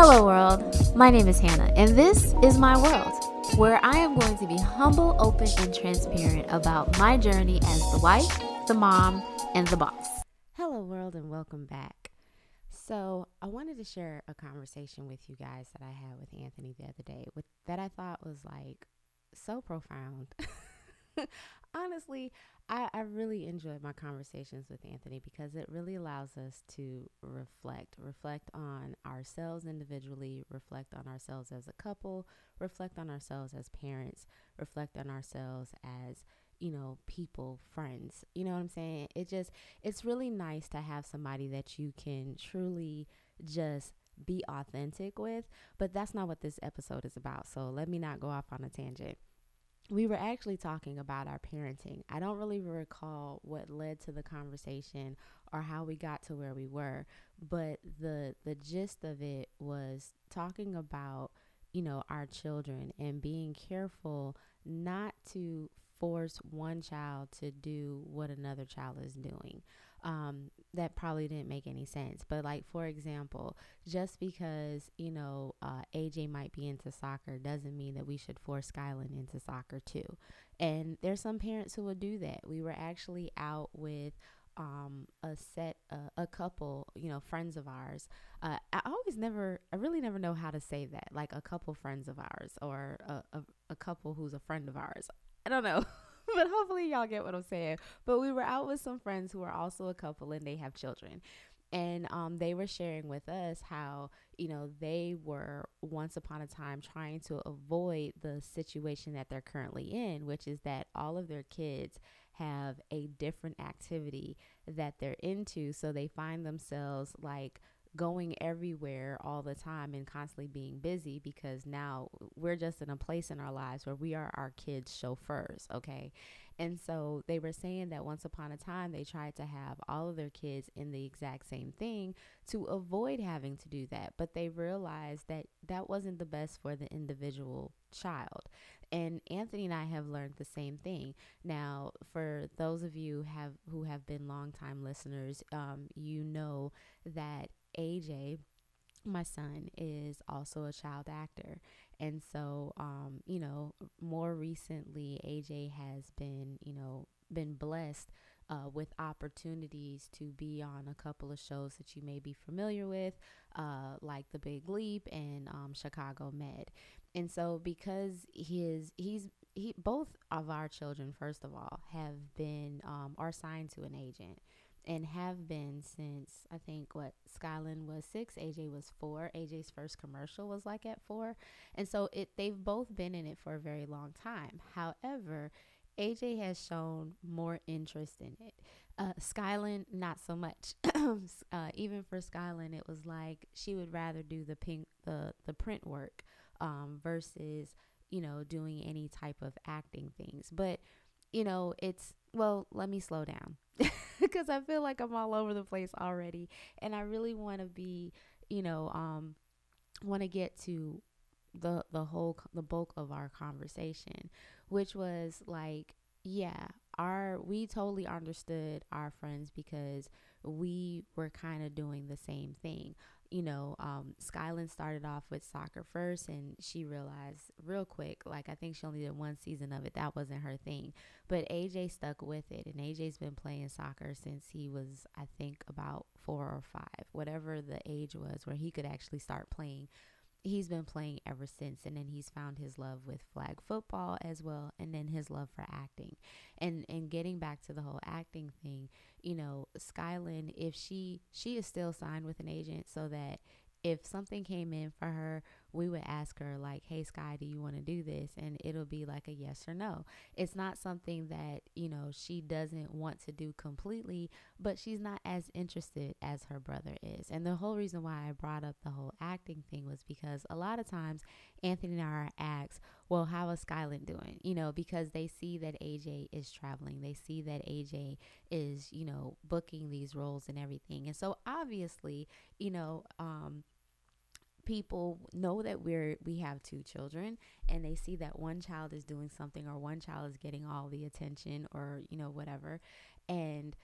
Hello, world. My name is Hannah, and this is my world, where I am going to be humble, open, and transparent about my journey as the wife, the mom, and the boss. Hello, world, and welcome back. So, I wanted to share a conversation with you guys that I had with Anthony the other day, with that I thought was like so profound. Honestly, I, I really enjoyed my conversations with Anthony because it really allows us to reflect, reflect on ourselves individually, reflect on ourselves as a couple, reflect on ourselves as parents, reflect on ourselves as you know, people, friends. You know what I'm saying? It just, it's really nice to have somebody that you can truly just be authentic with. But that's not what this episode is about. So let me not go off on a tangent we were actually talking about our parenting. I don't really recall what led to the conversation or how we got to where we were, but the the gist of it was talking about, you know, our children and being careful not to force one child to do what another child is doing. Um, that probably didn't make any sense. But, like, for example, just because, you know, uh, AJ might be into soccer doesn't mean that we should force Skyland into soccer too. And there's some parents who would do that. We were actually out with um, a set, uh, a couple, you know, friends of ours. Uh, I always never, I really never know how to say that, like a couple friends of ours or a, a, a couple who's a friend of ours. I don't know. but hopefully y'all get what I'm saying. But we were out with some friends who are also a couple and they have children. And um, they were sharing with us how, you know, they were once upon a time trying to avoid the situation that they're currently in, which is that all of their kids have a different activity that they're into. So they find themselves like going everywhere all the time and constantly being busy because now we're just in a place in our lives where we are our kids' chauffeurs, okay? And so they were saying that once upon a time they tried to have all of their kids in the exact same thing to avoid having to do that, but they realized that that wasn't the best for the individual child. And Anthony and I have learned the same thing. Now, for those of you have who have been longtime listeners, um, you know that AJ, my son, is also a child actor. And so, um, you know, more recently, AJ has been, you know, been blessed uh, with opportunities to be on a couple of shows that you may be familiar with, uh, like The Big Leap and um, Chicago Med. And so, because his he's he both of our children, first of all, have been um, are signed to an agent and have been since I think what Skyland was six, AJ was four. AJ's first commercial was like at four, and so it they've both been in it for a very long time. However, AJ has shown more interest in it. Uh, Skyland, not so much. uh, even for Skyland, it was like she would rather do the pink, the the print work um, versus you know doing any type of acting things. But you know, it's well. Let me slow down because I feel like I'm all over the place already, and I really want to be, you know, um, want to get to the the whole the bulk of our conversation, which was like, yeah, our we totally understood our friends because we were kind of doing the same thing you know, um, Skyland started off with soccer first, and she realized real quick, like I think she only did one season of it. That wasn't her thing, but AJ stuck with it, and AJ's been playing soccer since he was, I think, about four or five, whatever the age was, where he could actually start playing. He's been playing ever since and then he's found his love with flag football as well and then his love for acting. And and getting back to the whole acting thing you know skyland if she she is still signed with an agent so that if something came in for her we would ask her like hey sky do you want to do this? And it'll be like a yes or no. It's not something that you know she doesn't want to do completely but she's not as interested as her brother is. And the whole reason why i brought up the whole acting thing was because a lot of times anthony and i are asked well how is skyland doing? You know because they see that aj is traveling. They see that aj is you know booking these roles and everything. And so obviously you know um people know that we're we have two children and they see that one child is doing something or one child is getting all the attention or you know whatever. And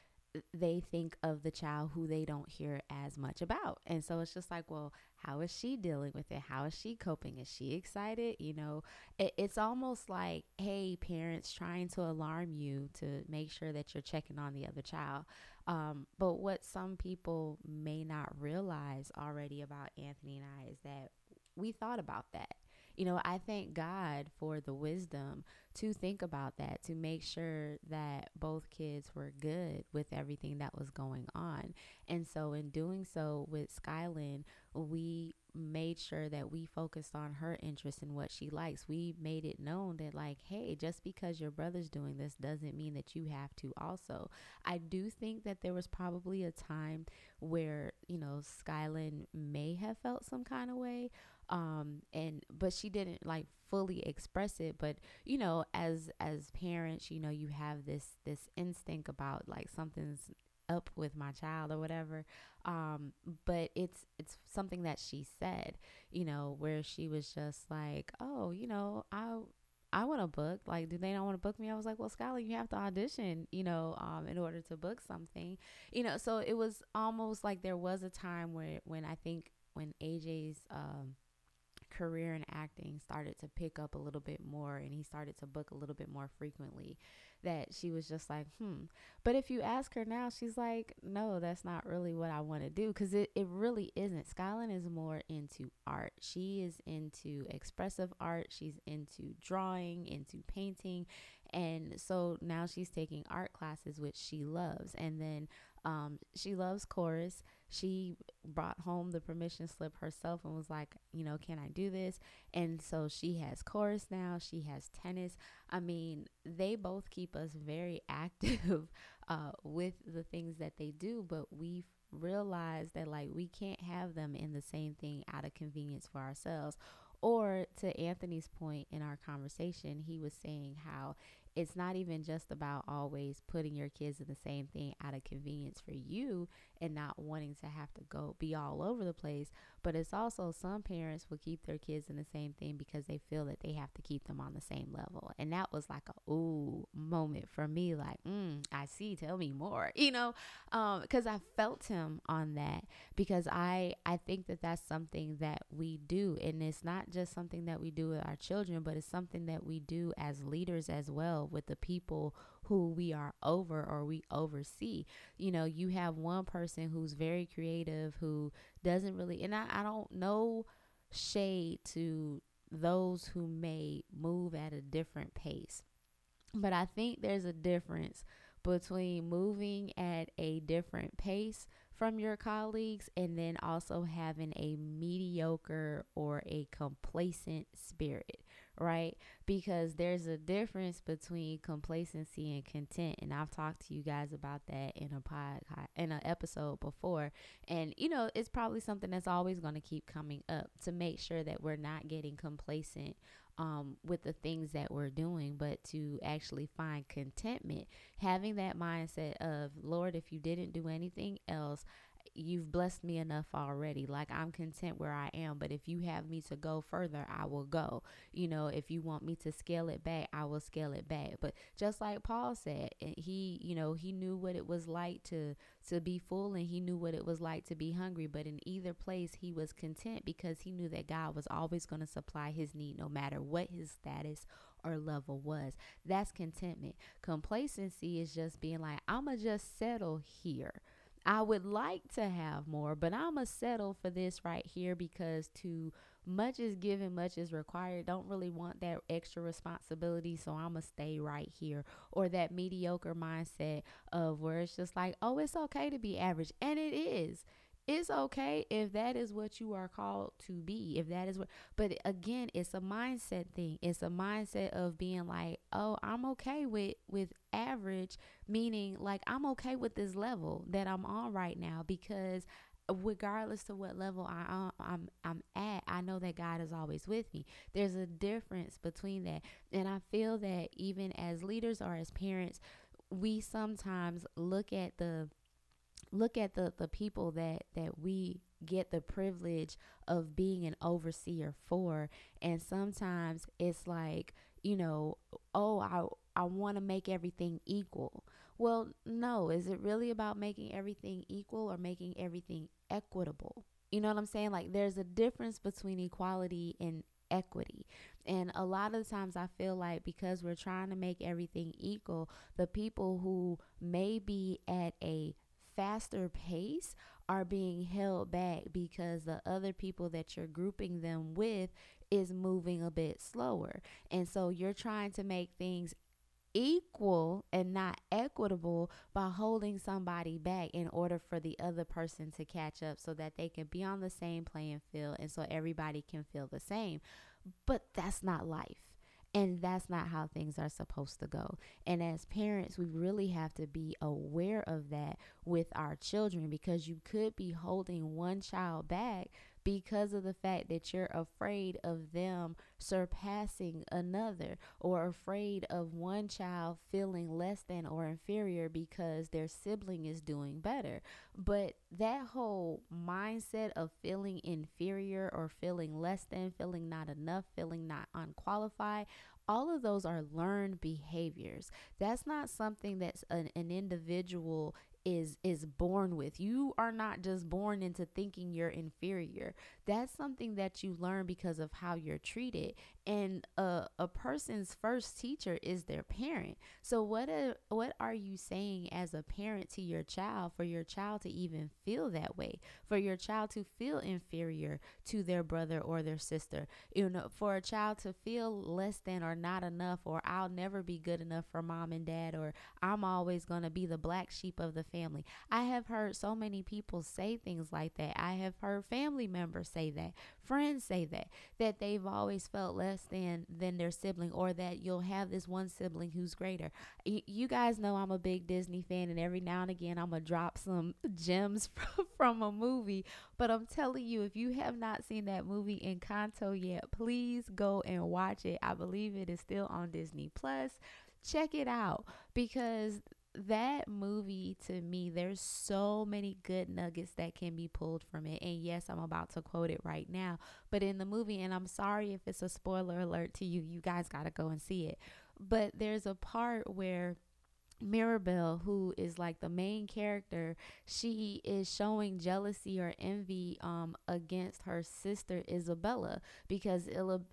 they think of the child who they don't hear as much about. And so it's just like, well, how is she dealing with it? How is she coping? Is she excited? You know, it, it's almost like, hey, parents trying to alarm you to make sure that you're checking on the other child. Um, but what some people may not realize already about Anthony and I is that we thought about that you know, I thank God for the wisdom to think about that, to make sure that both kids were good with everything that was going on. And so, in doing so with Skylin, we made sure that we focused on her interest and what she likes. We made it known that, like, hey, just because your brother's doing this doesn't mean that you have to also. I do think that there was probably a time where, you know, Skylin may have felt some kind of way um and but she didn't like fully express it but you know as as parents you know you have this this instinct about like something's up with my child or whatever um but it's it's something that she said you know where she was just like oh you know i I want to book. Like, do they not want to book me? I was like, well, Skylar, you have to audition, you know, um, in order to book something, you know. So it was almost like there was a time where, when I think when AJ's um, career in acting started to pick up a little bit more and he started to book a little bit more frequently that she was just like hmm. But if you ask her now she's like no that's not really what i want to do. Because it, it really isn't. Skylin is more into art. She is into expressive art. She's into drawing into painting. And so now she's taking art classes which she loves. And then um, she loves chorus she brought home the permission slip herself and was like, you know, can I do this? And so she has chorus now, she has tennis. I mean, they both keep us very active uh, with the things that they do, but we've realized that like we can't have them in the same thing out of convenience for ourselves. Or to Anthony's point in our conversation, he was saying how it's not even just about always putting your kids in the same thing out of convenience for you and not wanting to have to go be all over the place, but it's also some parents will keep their kids in the same thing because they feel that they have to keep them on the same level. And that was like a ooh moment for me, like, mm, I see, tell me more, you know, because um, I felt him on that because I I think that that's something that we do, and it's not just something that we do with our children, but it's something that we do as leaders as well with the people who we are over or we oversee. You know, you have one person who's very creative who doesn't really, and I, I don't know shade to those who may move at a different pace. But I think there's a difference between moving at a different pace from your colleagues and then also having a mediocre or a complacent spirit right? Because there's a difference between complacency and content, and I've talked to you guys about that in a podcast in an episode before. And you know, it's probably something that's always going to keep coming up to make sure that we're not getting complacent um, with the things that we're doing, but to actually find contentment, having that mindset of Lord, if you didn't do anything else, you've blessed me enough already. Like I'm content where I am, but if you have me to go further, I will go. You know, if you want me to scale it back, I will scale it back. But just like Paul said, eh, he, you know, he knew what it was like to to be full and he knew what it was like to be hungry, but in either place he was content because he knew that God was always going to supply his need no matter what his status or level was. That's contentment. Complacency is just being like, I'm going to just settle here. I would like to have more, but I'm going to settle for this right here because to much is given, much is required. Don't really want that extra responsibility, so I'm going to stay right here. Or that mediocre mindset of where it's just like, oh, it's okay to be average. And it is it's okay if that is what you are called to be if that is what but again it's a mindset thing it's a mindset of being like oh i'm okay with with average meaning like i'm okay with this level that i'm on right now because regardless to what level I, uh, I'm I'm at, I know that God is always with me. There's a difference between that, and I feel that even as leaders or as parents, we sometimes look at the look at the the people that that we get the privilege of being an overseer for and sometimes it's like you know oh i i want to make everything equal Well, no. Is it really about making everything equal or making everything equitable? You know what I'm saying? Like there's a difference between equality and equity. And a lot of times I feel like because we're trying to make everything equal, the people who may be at a faster pace are being held back because the other people that you're grouping them with is moving a bit slower. And so you're trying to make things equal and not equitable by holding somebody back in order for the other person to catch up so that they can be on the same playing field and so everybody can feel the same. But that's not life. And that's not how things are supposed to go. And as parents, we really have to be aware of that with our children because you could be holding one child back because of the fact that you're afraid of them surpassing another or afraid of one child feeling less than or inferior because their sibling is doing better. But that whole mindset of feeling inferior or feeling less than, feeling not enough, feeling not unqualified, all of those are learned behaviors. That's not something that's an, an individual is is born with. You are not just born into thinking you're inferior. That's something that you learn because of how you're treated. And a, a person's first teacher is their parent. So what a, what are you saying as a parent to your child for your child to even feel that way? For your child to feel inferior to their brother or their sister. You know, for a child to feel less than or not enough or I'll never be good enough for mom and dad or I'm always going to be the black sheep of the family. I have heard so many people say things like that. I have heard family members say that, friends say that, that they've always felt less than than their sibling, or that you'll have this one sibling who's greater. Y- you guys know I'm a big Disney fan, and every now and again I'm gonna drop some gems from, from a movie. But I'm telling you, if you have not seen that movie Encanto yet, please go and watch it. I believe it is still on Disney Plus. Check it out because that movie to me, there's so many good nuggets that can be pulled from it. And yes, I'm about to quote it right now. But in the movie, and I'm sorry if it's a spoiler alert to you, you guys got to go and see it. But there's a part where Mirabel, who is like the main character, she is showing jealousy or envy um, against her sister Isabela because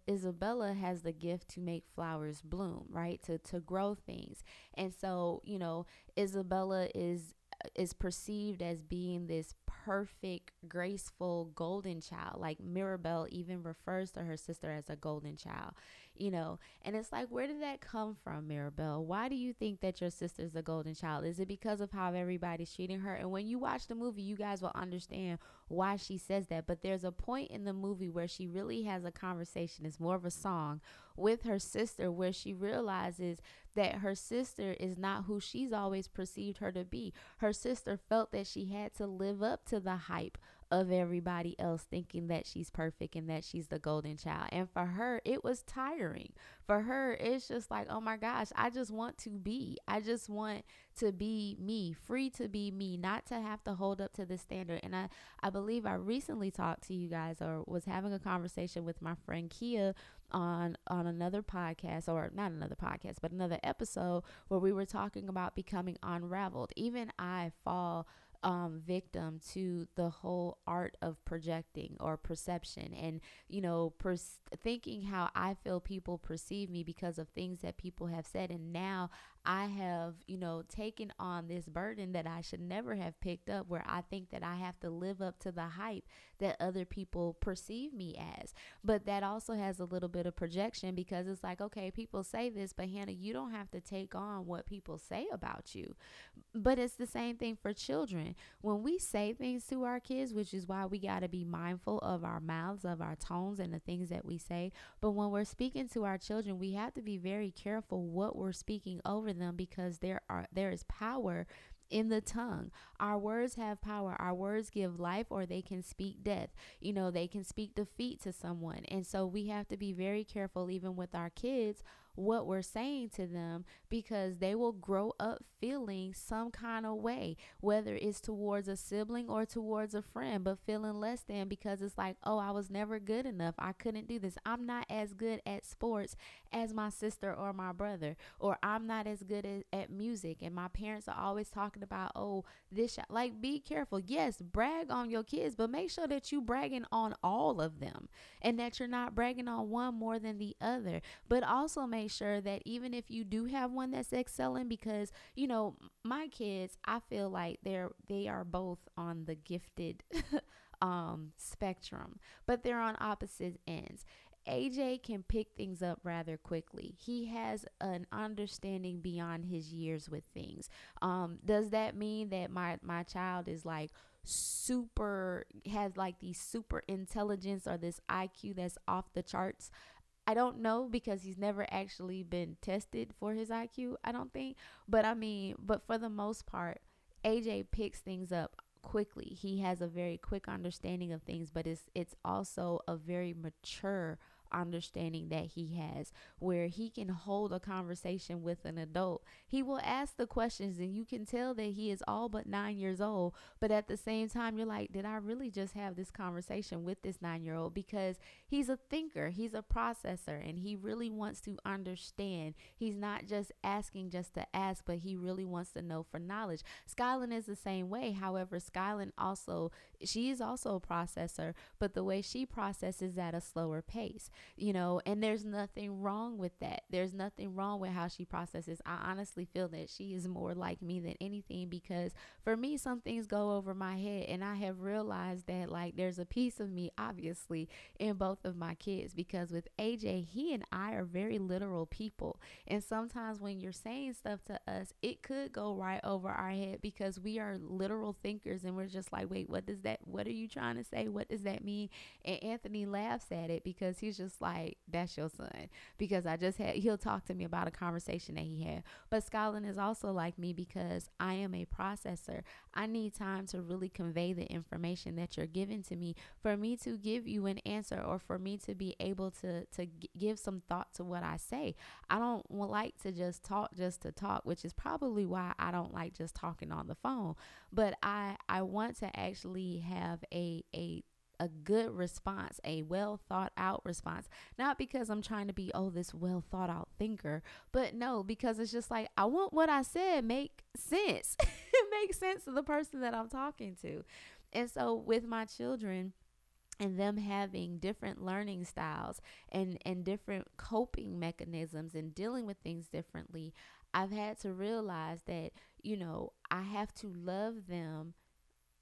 Isabela has the gift to make flowers bloom, right? To to grow things. And so, you know, Isabela is is perceived as being this perfect, graceful golden child. Like Mirabel even refers to her sister as a golden child you know. And it's like, where did that come from, Mirabel? Why do you think that your sister's a golden child? Is it because of how everybody's treating her? And when you watch the movie, you guys will understand why she says that. But there's a point in the movie where she really has a conversation, it's more of a song with her sister, where she realizes that her sister is not who she's always perceived her to be. Her sister felt that she had to live up to the hype of everybody else thinking that she's perfect and that she's the golden child. And for her, it was tiring. For her, it's just like, oh my gosh, I just want to be. I just want to be me, free to be me, not to have to hold up to the standard. And I, I believe I recently talked to you guys or was having a conversation with my friend Kia on on another podcast or not another podcast but another episode where we were talking about becoming unraveled even i fall um, victim to the whole art of projecting or perception and, you know, pers- thinking how I feel people perceive me because of things that people have said. And now I have, you know, taken on this burden that I should never have picked up where I think that I have to live up to the hype that other people perceive me as. But that also has a little bit of projection because it's like, okay, people say this, but Hannah, you don't have to take on what people say about you. But it's the same thing for children. When we say things to our kids, which is why we got to be mindful of our mouths, of our tones, and the things that we say. But when we're speaking to our children, we have to be very careful what we're speaking over over them because there are there is power in the tongue. Our words have power. Our words give life or they can speak death. You know, they can speak defeat to someone. And so we have to be very careful even with our kids what we're saying to them because they will grow up feeling some kind of way, whether it's towards a sibling or towards a friend, but feeling less than because it's like, oh, I was never good enough. I couldn't do this. I'm not as good at sports as my sister or my brother, or I'm not as good at, at music. And my parents are always talking about, oh, this, like, be careful. Yes, brag on your kids, but make sure that you bragging on all of them and that you're not bragging on one more than the other. But also make sure that even if you do have one that's excelling, because, you know, my kids, I feel like they're, they are both on the gifted, um spectrum but they're on opposite ends AJ can pick things up rather quickly. He has an understanding beyond his years with things. Um, does that mean that my my child is like super has like the super intelligence or this IQ that's off the charts? I don't know because he's never actually been tested for his IQ, I don't think. But I mean, but for the most part, AJ picks things up quickly. He has a very quick understanding of things, but it's it's also a very mature understanding that he has where he can hold a conversation with an adult. He will ask the questions and you can tell that he is all but 9 years old, but at the same time you're like, did I really just have this conversation with this 9-year-old because he's a thinker, he's a processor and he really wants to understand. He's not just asking just to ask, but he really wants to know for knowledge. Skylin is the same way. However, Skylin also she is also a processor, but the way she processes at a slower pace you know, and there's nothing wrong with that. There's nothing wrong with how she processes. I honestly feel that she is more like me than anything because for me, some things go over my head, and I have realized that like there's a piece of me, obviously, in both of my kids because with AJ, he and I are very literal people, and sometimes when you're saying stuff to us, it could go right over our head because we are literal thinkers, and we're just like, wait, what does that? What are you trying to say? What does that mean? And Anthony laughs at it because he's just just like, that's your son. Because I just had, he'll talk to me about a conversation that he had. But Skyland is also like me because I am a processor. I need time to really convey the information that you're giving to me for me to give you an answer or for me to be able to, to give some thought to what I say. I don't like to just talk just to talk, which is probably why I don't like just talking on the phone. But I, I want to actually have a, a a good response, a well thought out response. Not because I'm trying to be, oh, this well thought out thinker, but no, because it's just like, I want what I said make sense. it makes sense to the person that I'm talking to. And so with my children, and them having different learning styles and and different coping mechanisms and dealing with things differently i've had to realize that you know i have to love them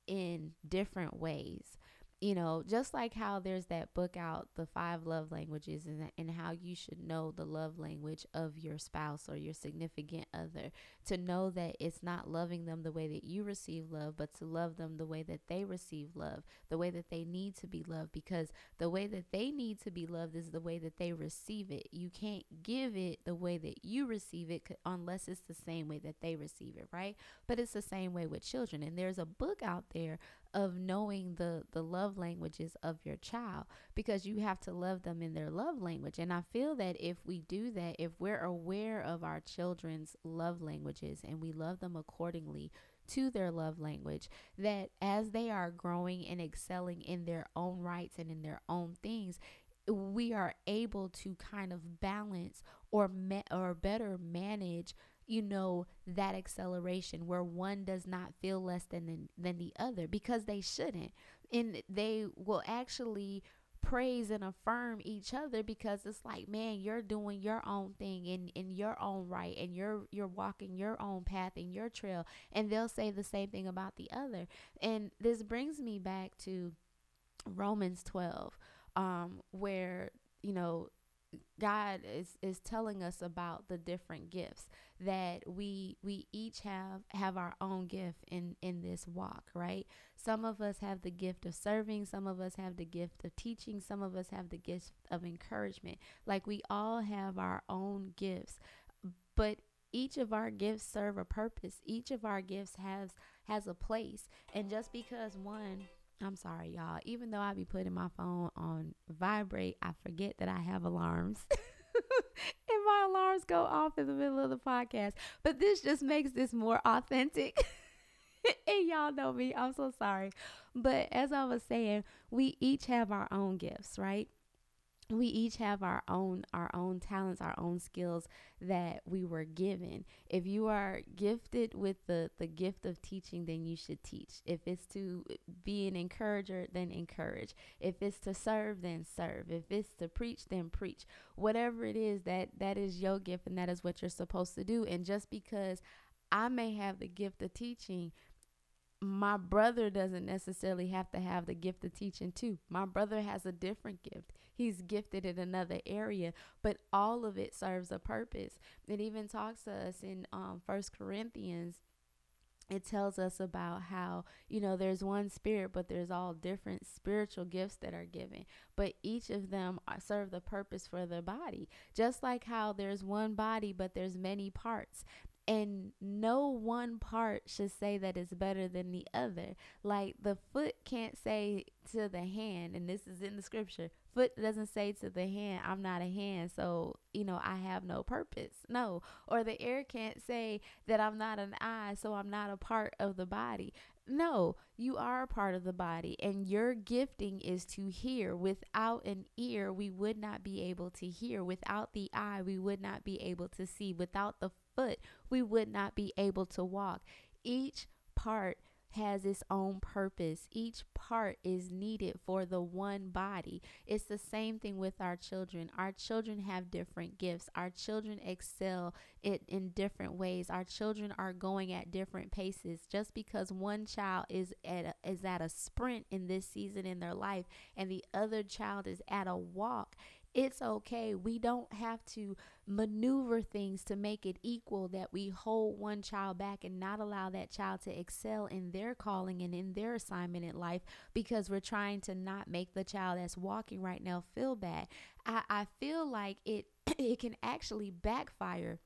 in different ways you know, just like how there's that book out, The Five Love Languages, and, and how you should know the love language of your spouse or your significant other, to know that it's not loving them the way that you receive love, but to love them the way that they receive love, the way that they need to be loved, because the way that they need to be loved is the way that they receive it. You can't give it the way that you receive it unless it's the same way that they receive it, right? But it's the same way with children. And there's a book out there of knowing the the love languages of your child because you have to love them in their love language. And i feel that if we do that if we're aware of our children's love languages and we love them accordingly to their love language that as they are growing and excelling in their own rights and in their own things we are able to kind of balance or or better manage you know that acceleration where one does not feel less than than, than the other because they shouldn't. And they will actually praise and affirm each other because it's like man you're doing your own thing in in your own right and you're you're walking your own path in your trail. And they'll say the same thing about the other. And this brings me back to Romans 12 um where you know God is is telling us about the different gifts that we we each have have our own gift in in this walk, right? Some of us have the gift of serving, some of us have the gift of teaching, some of us have the gift of encouragement. Like we all have our own gifts, but each of our gifts serve a purpose. Each of our gifts has has a place. And just because one I'm sorry, y'all. Even though I be putting my phone on vibrate, I forget that I have alarms and my alarms go off in the middle of the podcast. But this just makes this more authentic. and y'all know me. I'm so sorry. But as I was saying, we each have our own gifts, right? We each have our own our own talents our own skills that we were given. If you are gifted with the the gift of teaching then you should teach. If it's to be an encourager then encourage. If it's to serve then serve. If it's to preach then preach. Whatever it is that that is your gift and that is what you're supposed to do. And just because I may have the gift of teaching my brother doesn't necessarily have to have the gift of teaching too. My brother has a different gift. He's gifted in another area, but all of it serves a purpose. It even talks to us in um First Corinthians. It tells us about how, you know, there's one spirit, but there's all different spiritual gifts that are given. But each of them serve the purpose for the body. Just like how there's one body, but there's many parts and no one part should say that it's better than the other. Like the foot can't say to the hand, and this is in the scripture, foot doesn't say to the hand, I'm not a hand, so, you know, I have no purpose. No. Or the ear can't say that I'm not an eye, so I'm not a part of the body. No, you are a part of the body, and your gifting is to hear. Without an ear, we would not be able to hear. Without the eye, we would not be able to see. Without the foot, we would not be able to walk. Each part has its own purpose. Each part is needed for the one body. It's the same thing with our children. Our children have different gifts. Our children excel it in different ways. Our children are going at different paces. Just because one child is at a, is at a sprint in this season in their life and the other child is at a walk, it's okay. We don't have to maneuver things to make it equal that we hold one child back and not allow that child to excel in their calling and in their assignment in life because we're trying to not make the child that's walking right now feel bad. I, I feel like it it can actually backfire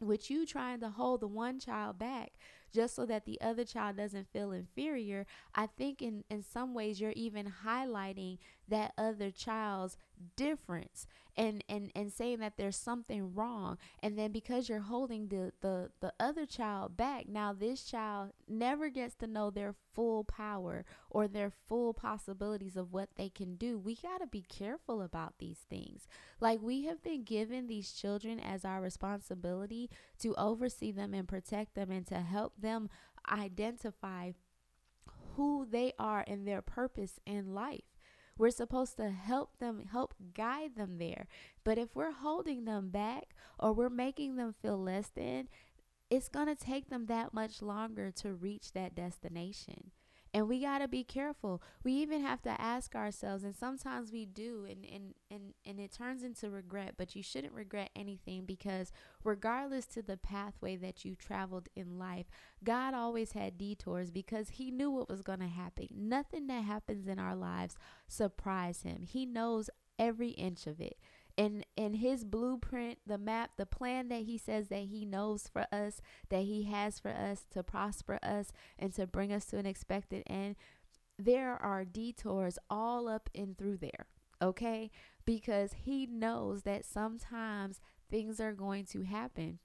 with you trying to hold the one child back just so that the other child doesn't feel inferior, I think in, in some ways you're even highlighting that other child's difference and, and, and saying that there's something wrong. And then because you're holding the, the, the other child back, now this child never gets to know their full power or their full possibilities of what they can do. We got to be careful about these things. Like we have been given these children as our responsibility to oversee them and protect them and to help them identify who they are and their purpose in life. We're supposed to help them, help guide them there. But if we're holding them back or we're making them feel less than, it's going to take them that much longer to reach that destination. And we got to be careful. We even have to ask ourselves, and sometimes we do, and, and, and, and it turns into regret, but you shouldn't regret anything because, regardless to the pathway that you traveled in life, God always had detours because He knew what was going to happen. Nothing that happens in our lives surprise Him, He knows every inch of it in in his blueprint the map the plan that he says that he knows for us that he has for us to prosper us and to bring us to an expected end there are detours all up and through there okay? Because he knows that sometimes things are going to happen.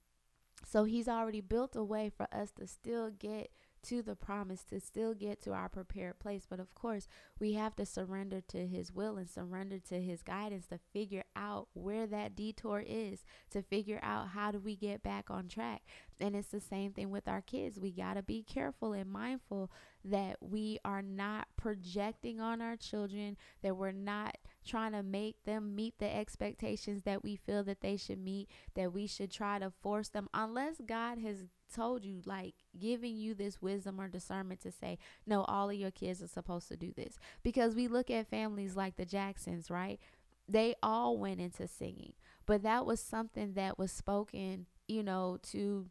So he's already built a way for us to still get to the promise to still get to our prepared place. But of course, we have to surrender to His will and surrender to His guidance to figure out where that detour is, to figure out how do we get back on track. And it's the same thing with our kids. We got to be careful and mindful that we are not projecting on our children, that we're not trying to make them meet the expectations that we feel that they should meet, that we should try to force them, unless God has told you, like giving you this wisdom or discernment to say, no, all of your kids are supposed to do this. Because we look at families like the Jacksons, right? They all went into singing, but that was something that was spoken, you know, to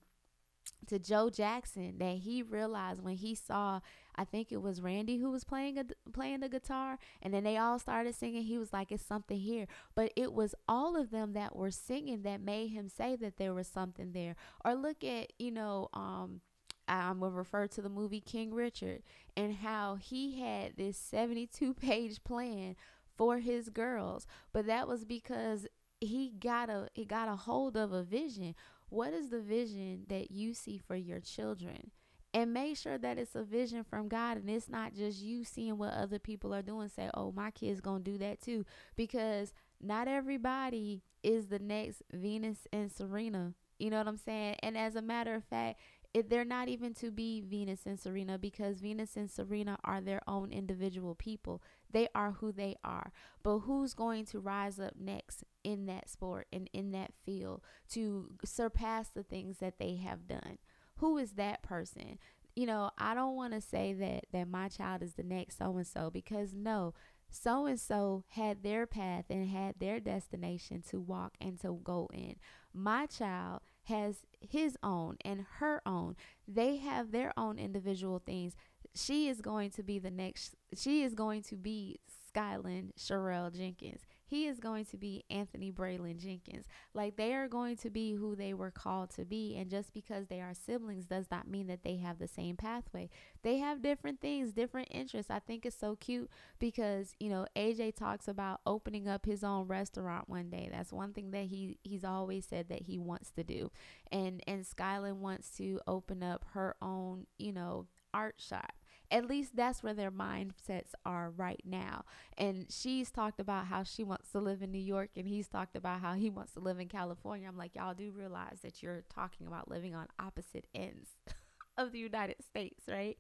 to Joe Jackson that he realized when he saw I think it was Randy who was playing a, playing the guitar and then they all started singing. He was like it's something here. But it was all of them that were singing that made him say that there was something there. Or look at you know um I'm going to refer to the movie King Richard and how he had this 72 page plan for his girls. But that was because he got a he got a hold of a vision. What is the vision that you see for your children? And make sure that it's a vision from God and it's not just you seeing what other people are doing. Say, oh, my kid's gonna do that too. Because not everybody is the next Venus and Serena. You know what I'm saying? And as a matter of fact, it, they're not even to be Venus and Serena because Venus and Serena are their own individual people. They are who they are. But who's going to rise up next in that sport and in that field to surpass the things that they have done? Who is that person? You know, I don't want to say that that my child is the next so and so because no, so and so had their path and had their destination to walk and to go in. My child has his own and her own. They have their own individual things. She is going to be the next, she is going to be Skyland Sherelle Jenkins. He is going to be Anthony Braylon Jenkins. Like they are going to be who they were called to be. And just because they are siblings does not mean that they have the same pathway. They have different things, different interests. I think it's so cute because, you know, AJ talks about opening up his own restaurant one day. That's one thing that he he's always said that he wants to do. And and Skyland wants to open up her own, you know, art shop at least that's where their mindsets are right now. And she's talked about how she wants to live in New York, and he's talked about how he wants to live in California. I'm like, y'all do realize that you're talking about living on opposite ends of the United States, right?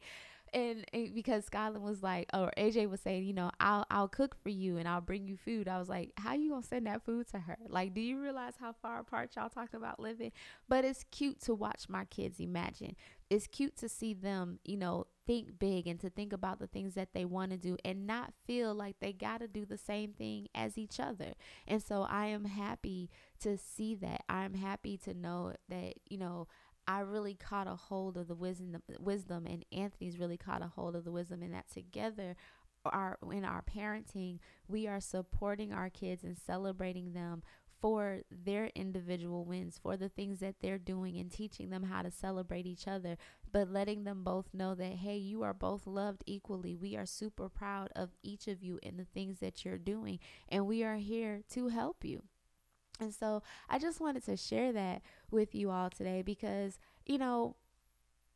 and, and, because Skyland was like, or AJ was saying, you know, I'll I'll cook for you and I'll bring you food. I was like, how you gonna send that food to her? Like, do you realize how far apart y'all talking about living? But it's cute to watch my kids imagine. It's cute to see them, you know, think big and to think about the things that they want to do and not feel like they got to do the same thing as each other. And so I am happy to see that. I'm happy to know that, you know, I really caught a hold of the wisdom, wisdom, and Anthony's really caught a hold of the wisdom, and that together, our in our parenting, we are supporting our kids and celebrating them for their individual wins, for the things that they're doing, and teaching them how to celebrate each other, but letting them both know that, hey, you are both loved equally. We are super proud of each of you and the things that you're doing, and we are here to help you. And so I just wanted to share that with you all today because, you know,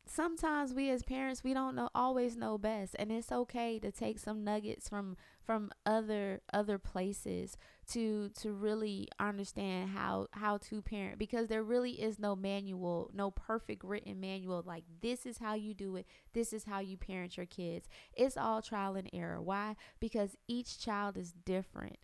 sometimes we as parents we don't know always know best and it's okay to take some nuggets from from other other places to to really understand how how to parent because there really is no manual no perfect written manual like this is how you do it this is how you parent your kids. It's all trial and error. Why? Because each child is different.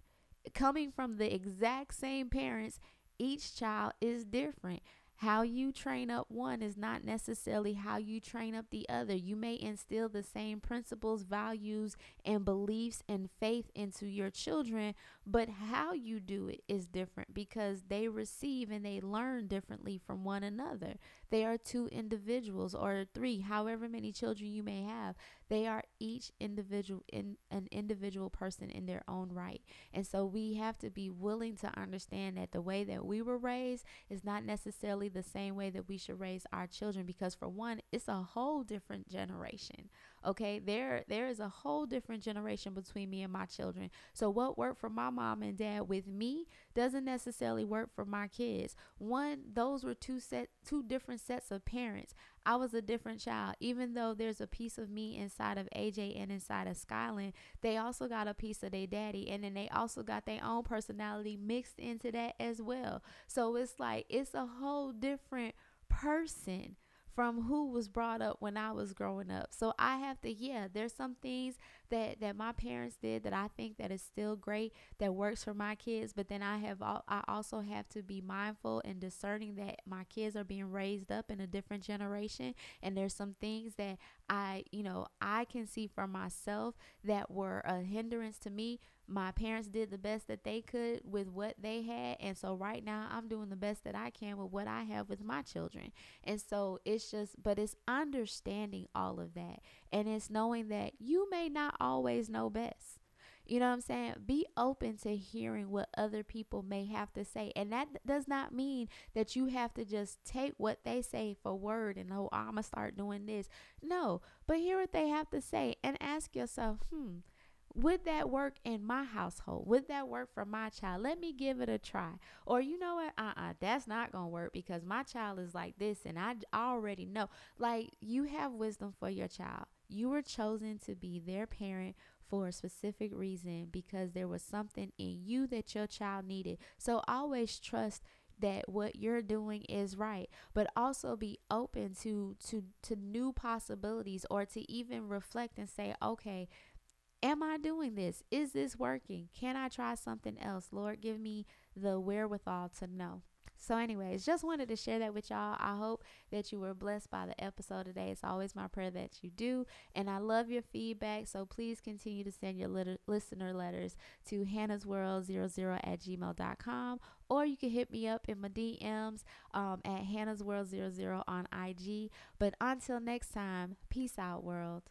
Coming from the exact same parents, each child is different. How you train up one is not necessarily how you train up the other. You may instill the same principles, values, and beliefs and faith into your children, but how you do it is different because they receive and they learn differently from one another. They are two individuals or three, however many children you may have. They are each individual in an individual person in their own right. And so we have to be willing to understand that the way that we were raised is not necessarily the same way that we should raise our children because for one, it's a whole different generation. Okay, there there is a whole different generation between me and my children. So what worked for my mom and dad with me doesn't necessarily work for my kids. One, those were two set two different sets of parents. I was a different child. Even though there's a piece of me inside of AJ and inside of Skyland, they also got a piece of their daddy and then they also got their own personality mixed into that as well. So it's like it's a whole different person from who was brought up when I was growing up. So I have to yeah, there's some things that that my parents did that I think that is still great that works for my kids, but then I have I also have to be mindful and discerning that my kids are being raised up in a different generation and there's some things that I, you know, I can see for myself that were a hindrance to me my parents did the best that they could with what they had and so right now I'm doing the best that I can with what I have with my children. And so it's just but it's understanding all of that and it's knowing that you may not always know best. You know what I'm saying? Be open to hearing what other people may have to say. And that does not mean that you have to just take what they say for word and, oh, I'm going to start doing this. No, but hear what they have to say and ask yourself, hmm, Would that work in my household? Would that work for my child? Let me give it a try. Or you know what? Uh uh-uh, uh, that's not going to work because my child is like this and I already know. Like you have wisdom for your child. You were chosen to be their parent for a specific reason because there was something in you that your child needed. So always trust that what you're doing is right but also be open to to to new possibilities or to even reflect and say okay am i doing this? Is this working? Can i try something else? Lord give me the wherewithal to know so, anyways, just wanted to share that with y'all. I hope that you were blessed by the episode today. It's always my prayer that you do. And I love your feedback. So, please continue to send your listener letters to Hannah's World 00 at gmail.com. Or you can hit me up in my DMs um, at Hannah's World 00 on IG. But until next time, peace out, world.